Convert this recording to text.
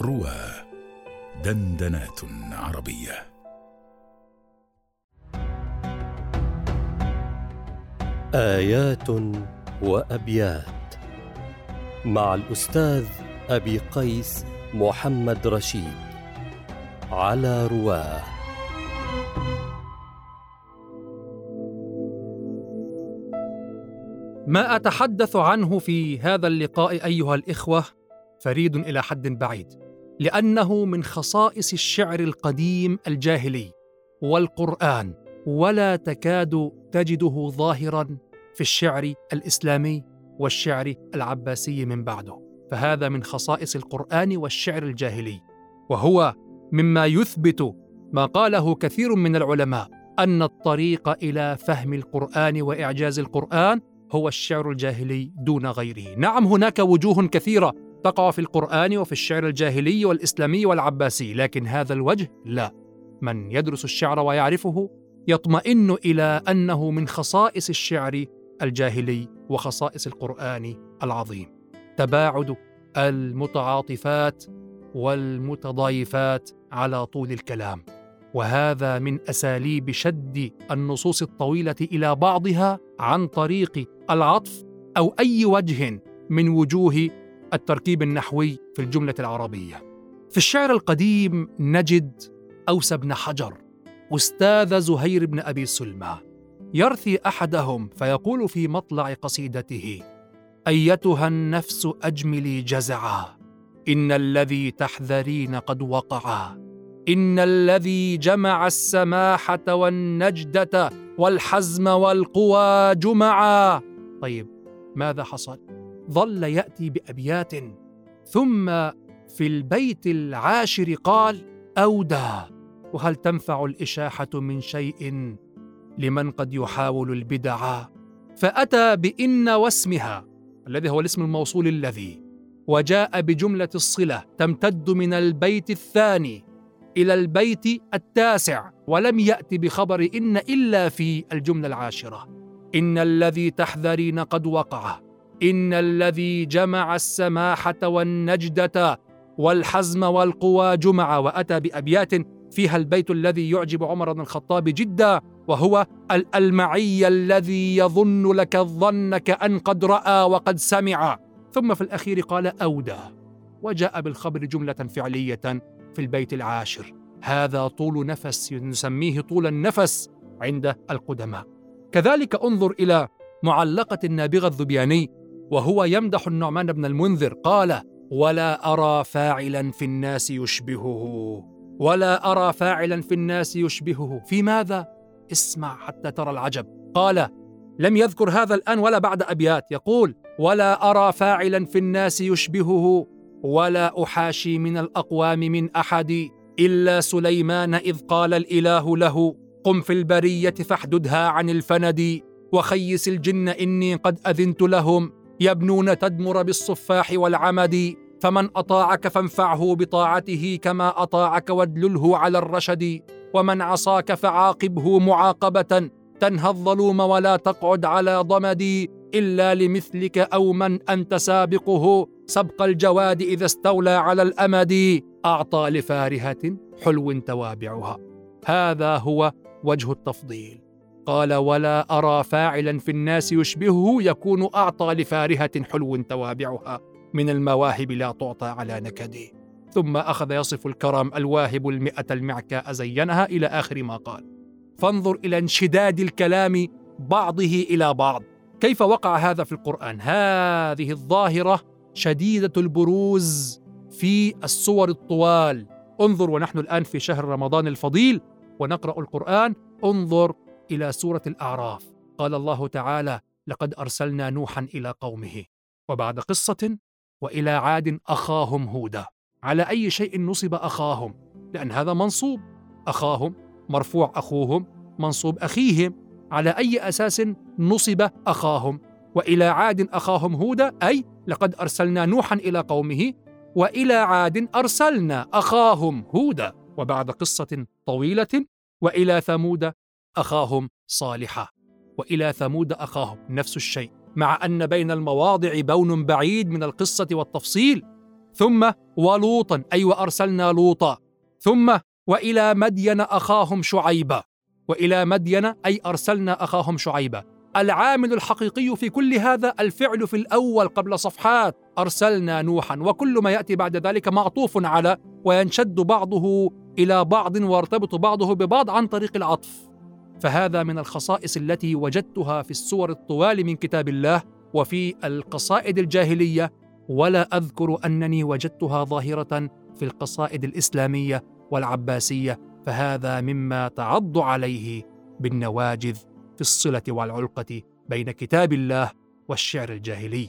روى دندنات عربية. آيات وأبيات مع الأستاذ أبي قيس محمد رشيد على رواه. ما أتحدث عنه في هذا اللقاء أيها الإخوة؟ فريد إلى حد بعيد. لأنه من خصائص الشعر القديم الجاهلي والقرآن ولا تكاد تجده ظاهرا في الشعر الإسلامي والشعر العباسي من بعده. فهذا من خصائص القرآن والشعر الجاهلي. وهو مما يثبت ما قاله كثير من العلماء أن الطريق إلى فهم القرآن وإعجاز القرآن هو الشعر الجاهلي دون غيره. نعم هناك وجوه كثيرة تقع في القرآن وفي الشعر الجاهلي والإسلامي والعباسي لكن هذا الوجه لا. من يدرس الشعر ويعرفه يطمئن إلى أنه من خصائص الشعر الجاهلي وخصائص القرآن العظيم. تباعد المتعاطفات والمتضايفات على طول الكلام وهذا من أساليب شد النصوص الطويلة إلى بعضها عن طريق العطف أو أي وجه من وجوه التركيب النحوي في الجملة العربية. في الشعر القديم نجد أوس بن حجر أستاذ زهير بن أبي سلمى يرثي أحدهم فيقول في مطلع قصيدته أيتها النفس أجملي جزعا إن الذي تحذرين قد وقعا إن الذي جمع السماحة والنجدة والحزم والقوى جمعا. طيب ماذا حصل؟ ظل يأتي بأبيات. ثم في البيت العاشر قال أودى وهل تنفع الإشاحة من شيء؟ لمن قد يحاول البدع. فأتى بإن واسمها الذي هو الاسم الموصول الذي وجاء بجملة الصلة تمتد من البيت الثاني إلى البيت التاسع ولم يأت بخبر إن إلا في الجملة العاشرة. إن الذي تحذرين قد وقع. ان الذي جمع السماحه والنجده والحزم والقوى جمع واتى بابيات فيها البيت الذي يعجب عمر بن الخطاب جدا وهو الالمعي الذي يظن لك الظن كان قد راى وقد سمع. ثم في الاخير قال اودى. وجاء بالخبر جمله فعليه في البيت العاشر. هذا طول نفس نسميه طول النفس عند القدماء. كذلك انظر إلى معلقه النابغه الذبياني وهو يمدح النعمان بن المنذر قال ولا أرى فاعلا في الناس يشبهه ولا أرى فاعلا في الناس يشبهه. في ماذا؟ اسمع حتى ترى العجب. قال لم يذكر هذا الآن ولا بعد أبيات. يقول ولا أرى فاعلا في الناس يشبهه ولا أحاشي من الأقوام من أحد إلا سليمان إذ قال الإله له قم في البرية فاحددها عن الفند وخيس الجن إني قد أذنت لهم. يبنون تدمر بالصفاح والعمد فمن أطاعك فانفعه بطاعته كما أطاعك وادلله على الرشد ومن عصاك فعاقبه معاقبة تنهى الظلوم ولا تقعد على ضمد إلا لمثلك أو من أنت سابقه سبق الجواد إذا استولى على الأمد. أعطى لفارهة حلو توابعها. هذا هو وجه التفضيل. قال ولا أرى فاعلا في الناس يشبهه يكون أعطى لفارهة حلو توابعها. من المواهب لا تعطى على نكد. ثم أخذ يصف الكرم الواهب المئة المعكاء زينها إلى آخر ما قال فانظر إلى انشداد الكلام بعضه إلى بعض. كيف وقع هذا في القرآن؟ هذه الظاهرة شديدة البروز في الصور الطوال. انظر ونحن الآن في شهر رمضان الفضيل ونقرأ القرآن. انظر إلى سورة الأعراف. قال الله تعالى لقد أرسلنا نوحا إلى قومه وبعد قصة وإلى عاد أخاهم هودا. على أي شيء نصب أخاهم؟ لأن هذا منصوب. أخاهم مرفوع أخوهم منصوب أخيهم. على أي أساس نصب أخاهم؟ وإلى عاد أخاهم هودا أي لقد أرسلنا نوحا إلى قومه وإلى عاد أرسلنا أخاهم هودا. وبعد قصة طويلة وإلى ثمود أخاهم صالحا وإلى ثمود أخاهم نفس الشيء مع أن بين المواضع بون بعيد من القصة والتفصيل. ثم ولوطا أي وأرسلنا لوطا. ثم وإلى مدين أخاهم شعيبا. وإلى مدين أي أرسلنا أخاهم شعيبا. العامل الحقيقي في كل هذا الفعل في الأول قبل صفحات. أرسلنا نوحا وكل ما يأتي بعد ذلك معطوف على وينشد بعضه إلى بعض ويرتبط بعضه ببعض عن طريق العطف. فهذا من الخصائص التي وجدتها في السور الطوال من كتاب الله وفي القصائد الجاهلية ولا أذكر أنني وجدتها ظاهرة في القصائد الإسلامية والعباسية فهذا مما تعض عليه بالنواجذ في الصلة والعلقة بين كتاب الله والشعر الجاهلي.